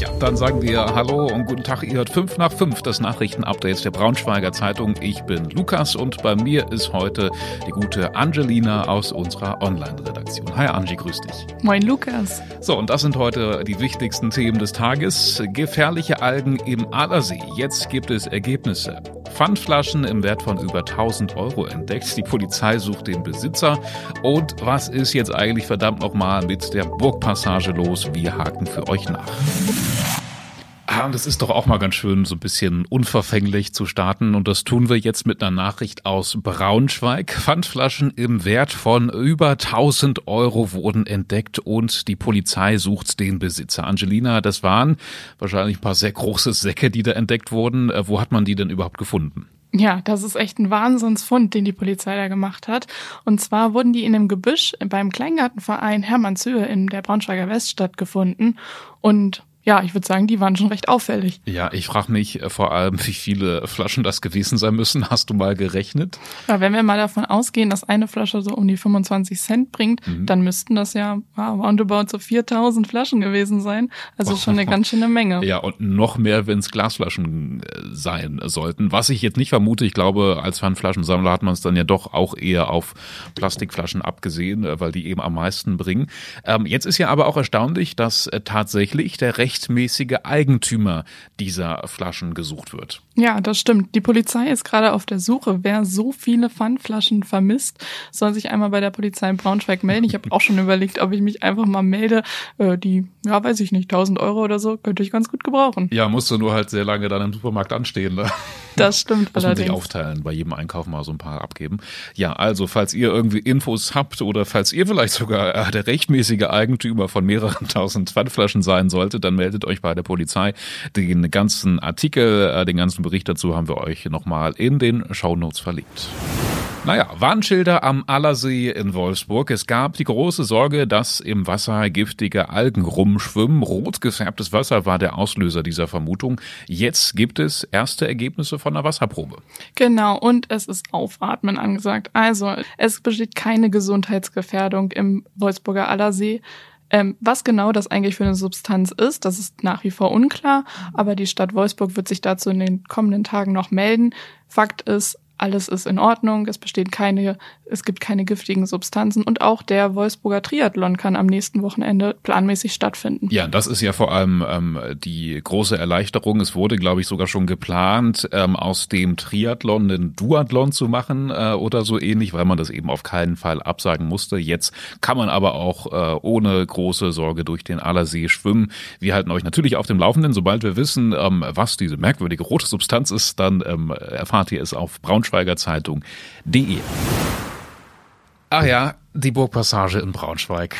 Ja, dann sagen wir Hallo und guten Tag. Ihr hört 5 nach 5, das Nachrichtenupdate der Braunschweiger Zeitung. Ich bin Lukas und bei mir ist heute die gute Angelina aus unserer Online-Redaktion. Hi Angie, grüß dich. Moin Lukas. So, und das sind heute die wichtigsten Themen des Tages. Gefährliche Algen im Allersee. Jetzt gibt es Ergebnisse. Pfandflaschen im Wert von über 1000 Euro entdeckt. Die Polizei sucht den Besitzer. Und was ist jetzt eigentlich verdammt nochmal mit der Burgpassage los? Wir haken für euch nach. Ah, und es ist doch auch mal ganz schön, so ein bisschen unverfänglich zu starten. Und das tun wir jetzt mit einer Nachricht aus Braunschweig. Pfandflaschen im Wert von über 1000 Euro wurden entdeckt und die Polizei sucht den Besitzer. Angelina, das waren wahrscheinlich ein paar sehr große Säcke, die da entdeckt wurden. Äh, wo hat man die denn überhaupt gefunden? Ja, das ist echt ein Wahnsinnsfund, den die Polizei da gemacht hat. Und zwar wurden die in einem Gebüsch beim Kleingartenverein Hermannshöhe in der Braunschweiger Weststadt gefunden. Und ja, ich würde sagen, die waren schon recht auffällig. Ja, ich frage mich äh, vor allem, wie viele Flaschen das gewesen sein müssen. Hast du mal gerechnet? Ja, wenn wir mal davon ausgehen, dass eine Flasche so um die 25 Cent bringt, mhm. dann müssten das ja wow, roundabout so 4000 Flaschen gewesen sein. Also schon eine ganz schöne Menge. Ja, und noch mehr, wenn es Glasflaschen äh, sein sollten. Was ich jetzt nicht vermute, ich glaube, als Pfandflaschensammler hat man es dann ja doch auch eher auf Plastikflaschen abgesehen, äh, weil die eben am meisten bringen. Ähm, jetzt ist ja aber auch erstaunlich, dass tatsächlich der Recht rechtmäßige Eigentümer dieser Flaschen gesucht wird. Ja, das stimmt. Die Polizei ist gerade auf der Suche. Wer so viele Pfandflaschen vermisst, soll sich einmal bei der Polizei in Braunschweig melden. Ich habe auch schon überlegt, ob ich mich einfach mal melde. Äh, die, ja, weiß ich nicht, 1000 Euro oder so, könnte ich ganz gut gebrauchen. Ja, musst du nur halt sehr lange dann im Supermarkt anstehen. Ne? Das stimmt Muss man sich aufteilen, bei jedem Einkauf mal so ein paar abgeben. Ja, also falls ihr irgendwie Infos habt oder falls ihr vielleicht sogar äh, der rechtmäßige Eigentümer von mehreren tausend Pfandflaschen sein solltet, dann meldet euch bei der Polizei. Den ganzen Artikel, äh, den ganzen Bericht dazu haben wir euch nochmal in den Shownotes verlinkt. Naja, Warnschilder am Allersee in Wolfsburg. Es gab die große Sorge, dass im Wasser giftige Algen rumschwimmen. Rot gefärbtes Wasser war der Auslöser dieser Vermutung. Jetzt gibt es erste Ergebnisse von der Wasserprobe. Genau, und es ist Aufatmen angesagt. Also, es besteht keine Gesundheitsgefährdung im Wolfsburger Allersee. Ähm, was genau das eigentlich für eine Substanz ist, das ist nach wie vor unklar, aber die Stadt Wolfsburg wird sich dazu in den kommenden Tagen noch melden. Fakt ist, alles ist in Ordnung, es besteht keine, es gibt keine giftigen Substanzen und auch der Wolfsburger Triathlon kann am nächsten Wochenende planmäßig stattfinden. Ja, das ist ja vor allem ähm, die große Erleichterung. Es wurde, glaube ich, sogar schon geplant, ähm, aus dem Triathlon einen Duathlon zu machen äh, oder so ähnlich, weil man das eben auf keinen Fall absagen musste. Jetzt kann man aber auch äh, ohne große Sorge durch den Allersee schwimmen. Wir halten euch natürlich auf dem Laufenden. Sobald wir wissen, ähm, was diese merkwürdige rote Substanz ist, dann ähm, erfahrt ihr es auf Braunschweig braunschweigerzeitung.de. Ach ja, die Burgpassage in Braunschweig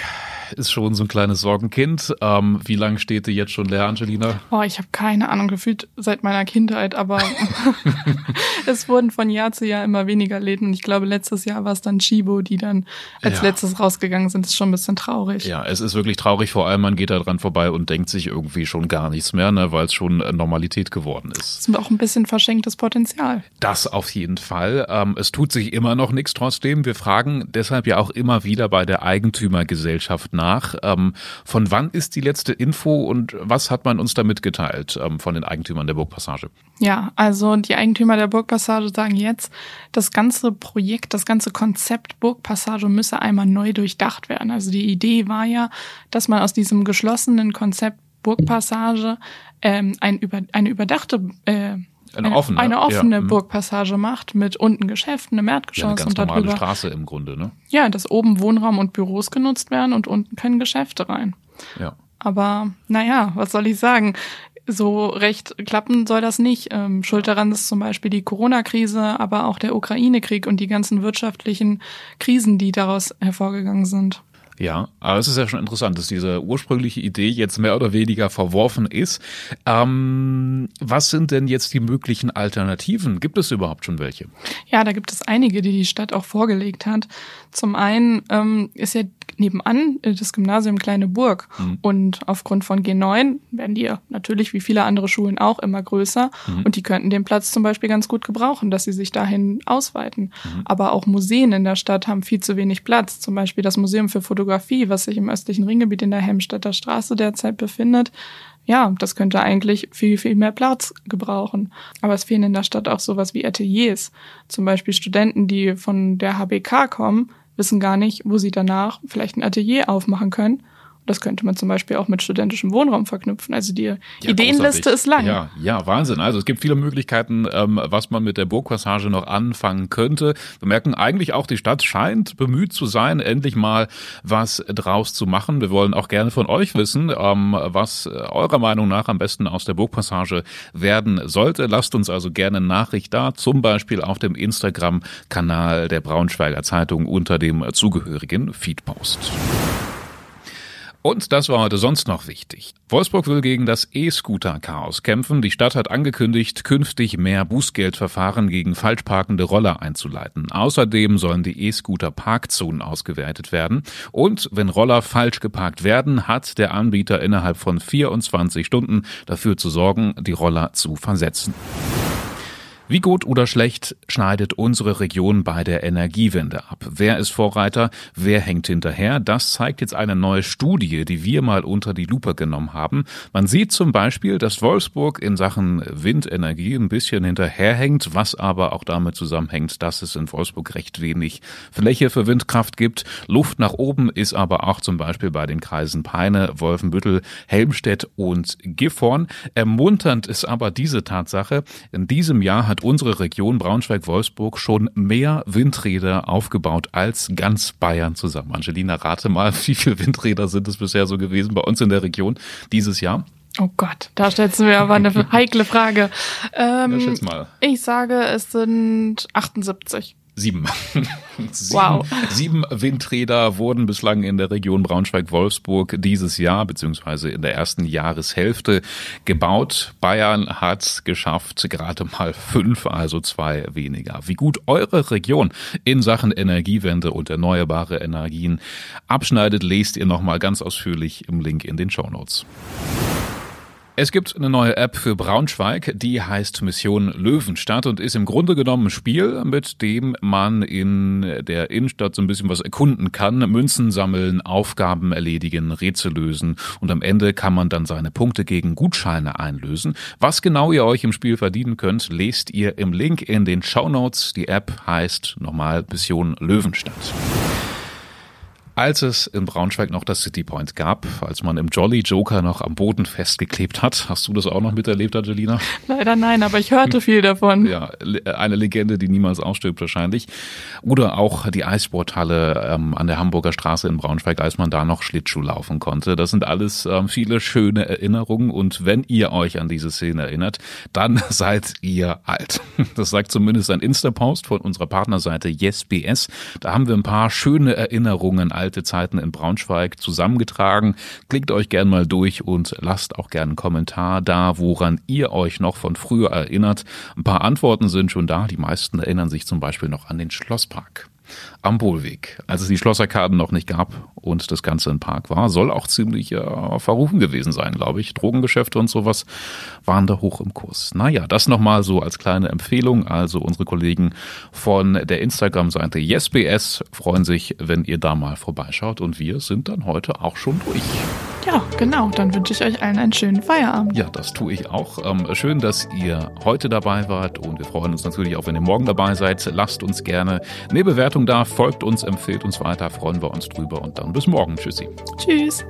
ist schon so ein kleines Sorgenkind. Ähm, wie lange steht die jetzt schon leer, Angelina? Oh, ich habe keine Ahnung, gefühlt seit meiner Kindheit, aber es wurden von Jahr zu Jahr immer weniger Läden. Und ich glaube, letztes Jahr war es dann Chibo, die dann als ja. letztes rausgegangen sind. Das ist schon ein bisschen traurig. Ja, es ist wirklich traurig. Vor allem, man geht da dran vorbei und denkt sich irgendwie schon gar nichts mehr, ne, weil es schon Normalität geworden ist. Das ist auch ein bisschen verschenktes Potenzial. Das auf jeden Fall. Ähm, es tut sich immer noch nichts trotzdem. Wir fragen deshalb ja auch immer wieder bei der Eigentümergesellschaft nach. Ähm, von wann ist die letzte Info und was hat man uns da mitgeteilt ähm, von den Eigentümern der Burgpassage? Ja, also die Eigentümer der Burgpassage sagen jetzt, das ganze Projekt, das ganze Konzept Burgpassage müsse einmal neu durchdacht werden. Also die Idee war ja, dass man aus diesem geschlossenen Konzept Burgpassage ähm, ein über, eine überdachte äh, eine, offene, eine offene ja. Mhm. Burgpassage macht mit unten Geschäften, einem Erdgeschoss ja, eine ganz und normale darüber. Straße im Grunde, ne? Ja, dass oben Wohnraum und Büros genutzt werden und unten können Geschäfte rein. Ja. Aber naja, was soll ich sagen? So recht klappen soll das nicht. Ähm, Schuld daran ist zum Beispiel die Corona-Krise, aber auch der Ukraine-Krieg und die ganzen wirtschaftlichen Krisen, die daraus hervorgegangen sind. Ja, aber es ist ja schon interessant, dass diese ursprüngliche Idee jetzt mehr oder weniger verworfen ist. Ähm, was sind denn jetzt die möglichen Alternativen? Gibt es überhaupt schon welche? Ja, da gibt es einige, die die Stadt auch vorgelegt hat. Zum einen ähm, ist ja nebenan äh, das Gymnasium Kleine Burg. Mhm. Und aufgrund von G9 werden die natürlich wie viele andere Schulen auch immer größer. Mhm. Und die könnten den Platz zum Beispiel ganz gut gebrauchen, dass sie sich dahin ausweiten. Mhm. Aber auch Museen in der Stadt haben viel zu wenig Platz. Zum Beispiel das Museum für Fotografie, was sich im östlichen Ringgebiet in der Helmstedter Straße derzeit befindet. Ja, das könnte eigentlich viel, viel mehr Platz gebrauchen. Aber es fehlen in der Stadt auch sowas wie Ateliers. Zum Beispiel Studenten, die von der HBK kommen, wissen gar nicht, wo sie danach vielleicht ein Atelier aufmachen können das könnte man zum Beispiel auch mit studentischem Wohnraum verknüpfen. Also die ja, Ideenliste großartig. ist lang. Ja, ja, Wahnsinn. Also es gibt viele Möglichkeiten, ähm, was man mit der Burgpassage noch anfangen könnte. Wir merken eigentlich auch, die Stadt scheint bemüht zu sein, endlich mal was draus zu machen. Wir wollen auch gerne von euch wissen, ähm, was eurer Meinung nach am besten aus der Burgpassage werden sollte. Lasst uns also gerne Nachricht da, zum Beispiel auf dem Instagram-Kanal der Braunschweiger Zeitung unter dem zugehörigen Feedpost. Und das war heute sonst noch wichtig. Wolfsburg will gegen das E-Scooter-Chaos kämpfen. Die Stadt hat angekündigt, künftig mehr Bußgeldverfahren gegen falschparkende Roller einzuleiten. Außerdem sollen die E-Scooter-Parkzonen ausgewertet werden. Und wenn Roller falsch geparkt werden, hat der Anbieter innerhalb von 24 Stunden dafür zu sorgen, die Roller zu versetzen. Wie gut oder schlecht schneidet unsere Region bei der Energiewende ab? Wer ist Vorreiter? Wer hängt hinterher? Das zeigt jetzt eine neue Studie, die wir mal unter die Lupe genommen haben. Man sieht zum Beispiel, dass Wolfsburg in Sachen Windenergie ein bisschen hinterherhängt, was aber auch damit zusammenhängt, dass es in Wolfsburg recht wenig Fläche für Windkraft gibt. Luft nach oben ist aber auch zum Beispiel bei den Kreisen Peine, Wolfenbüttel, Helmstedt und Gifhorn. Ermunternd ist aber diese Tatsache. In diesem Jahr hat unsere Region Braunschweig-Wolfsburg schon mehr Windräder aufgebaut als ganz Bayern zusammen. Angelina, rate mal, wie viele Windräder sind es bisher so gewesen bei uns in der Region dieses Jahr? Oh Gott, da stellst du mir aber eine heikle Frage. Ähm, ja, mal. Ich sage, es sind 78. Sieben. sieben. Wow. Sieben Windräder wurden bislang in der Region Braunschweig-Wolfsburg dieses Jahr beziehungsweise in der ersten Jahreshälfte gebaut. Bayern hat geschafft gerade mal fünf, also zwei weniger. Wie gut eure Region in Sachen Energiewende und erneuerbare Energien abschneidet, lest ihr nochmal ganz ausführlich im Link in den Show Notes. Es gibt eine neue App für Braunschweig, die heißt Mission Löwenstadt und ist im Grunde genommen ein Spiel, mit dem man in der Innenstadt so ein bisschen was erkunden kann, Münzen sammeln, Aufgaben erledigen, Rätsel lösen und am Ende kann man dann seine Punkte gegen Gutscheine einlösen. Was genau ihr euch im Spiel verdienen könnt, lest ihr im Link in den Show Notes. Die App heißt nochmal Mission Löwenstadt als es in Braunschweig noch das City Point gab, als man im Jolly Joker noch am Boden festgeklebt hat. Hast du das auch noch miterlebt, Angelina? Leider nein, aber ich hörte viel davon. Ja, eine Legende, die niemals ausstirbt wahrscheinlich. Oder auch die Eissporthalle ähm, an der Hamburger Straße in Braunschweig, als man da noch Schlittschuh laufen konnte. Das sind alles ähm, viele schöne Erinnerungen und wenn ihr euch an diese Szene erinnert, dann seid ihr alt. Das sagt zumindest ein Insta-Post von unserer Partnerseite YesBS. Da haben wir ein paar schöne Erinnerungen als alte Zeiten in Braunschweig zusammengetragen. Klickt euch gern mal durch und lasst auch gern einen Kommentar da, woran ihr euch noch von früher erinnert. Ein paar Antworten sind schon da. Die meisten erinnern sich zum Beispiel noch an den Schlosspark am Bohlweg, als es die Schlossarkaden noch nicht gab und das Ganze ein Park war, soll auch ziemlich äh, verrufen gewesen sein, glaube ich. Drogengeschäfte und sowas waren da hoch im Kurs. Naja, das nochmal so als kleine Empfehlung. Also unsere Kollegen von der Instagram-Seite YesBS freuen sich, wenn ihr da mal vorbeischaut und wir sind dann heute auch schon durch. Ja, genau. Dann wünsche ich euch allen einen schönen Feierabend. Ja, das tue ich auch. Ähm, schön, dass ihr heute dabei wart und wir freuen uns natürlich auch, wenn ihr morgen dabei seid. Lasst uns gerne eine Bewertung da, folgt uns, empfehlt uns weiter, freuen wir uns drüber und dann bis morgen. Tschüssi. Tschüss.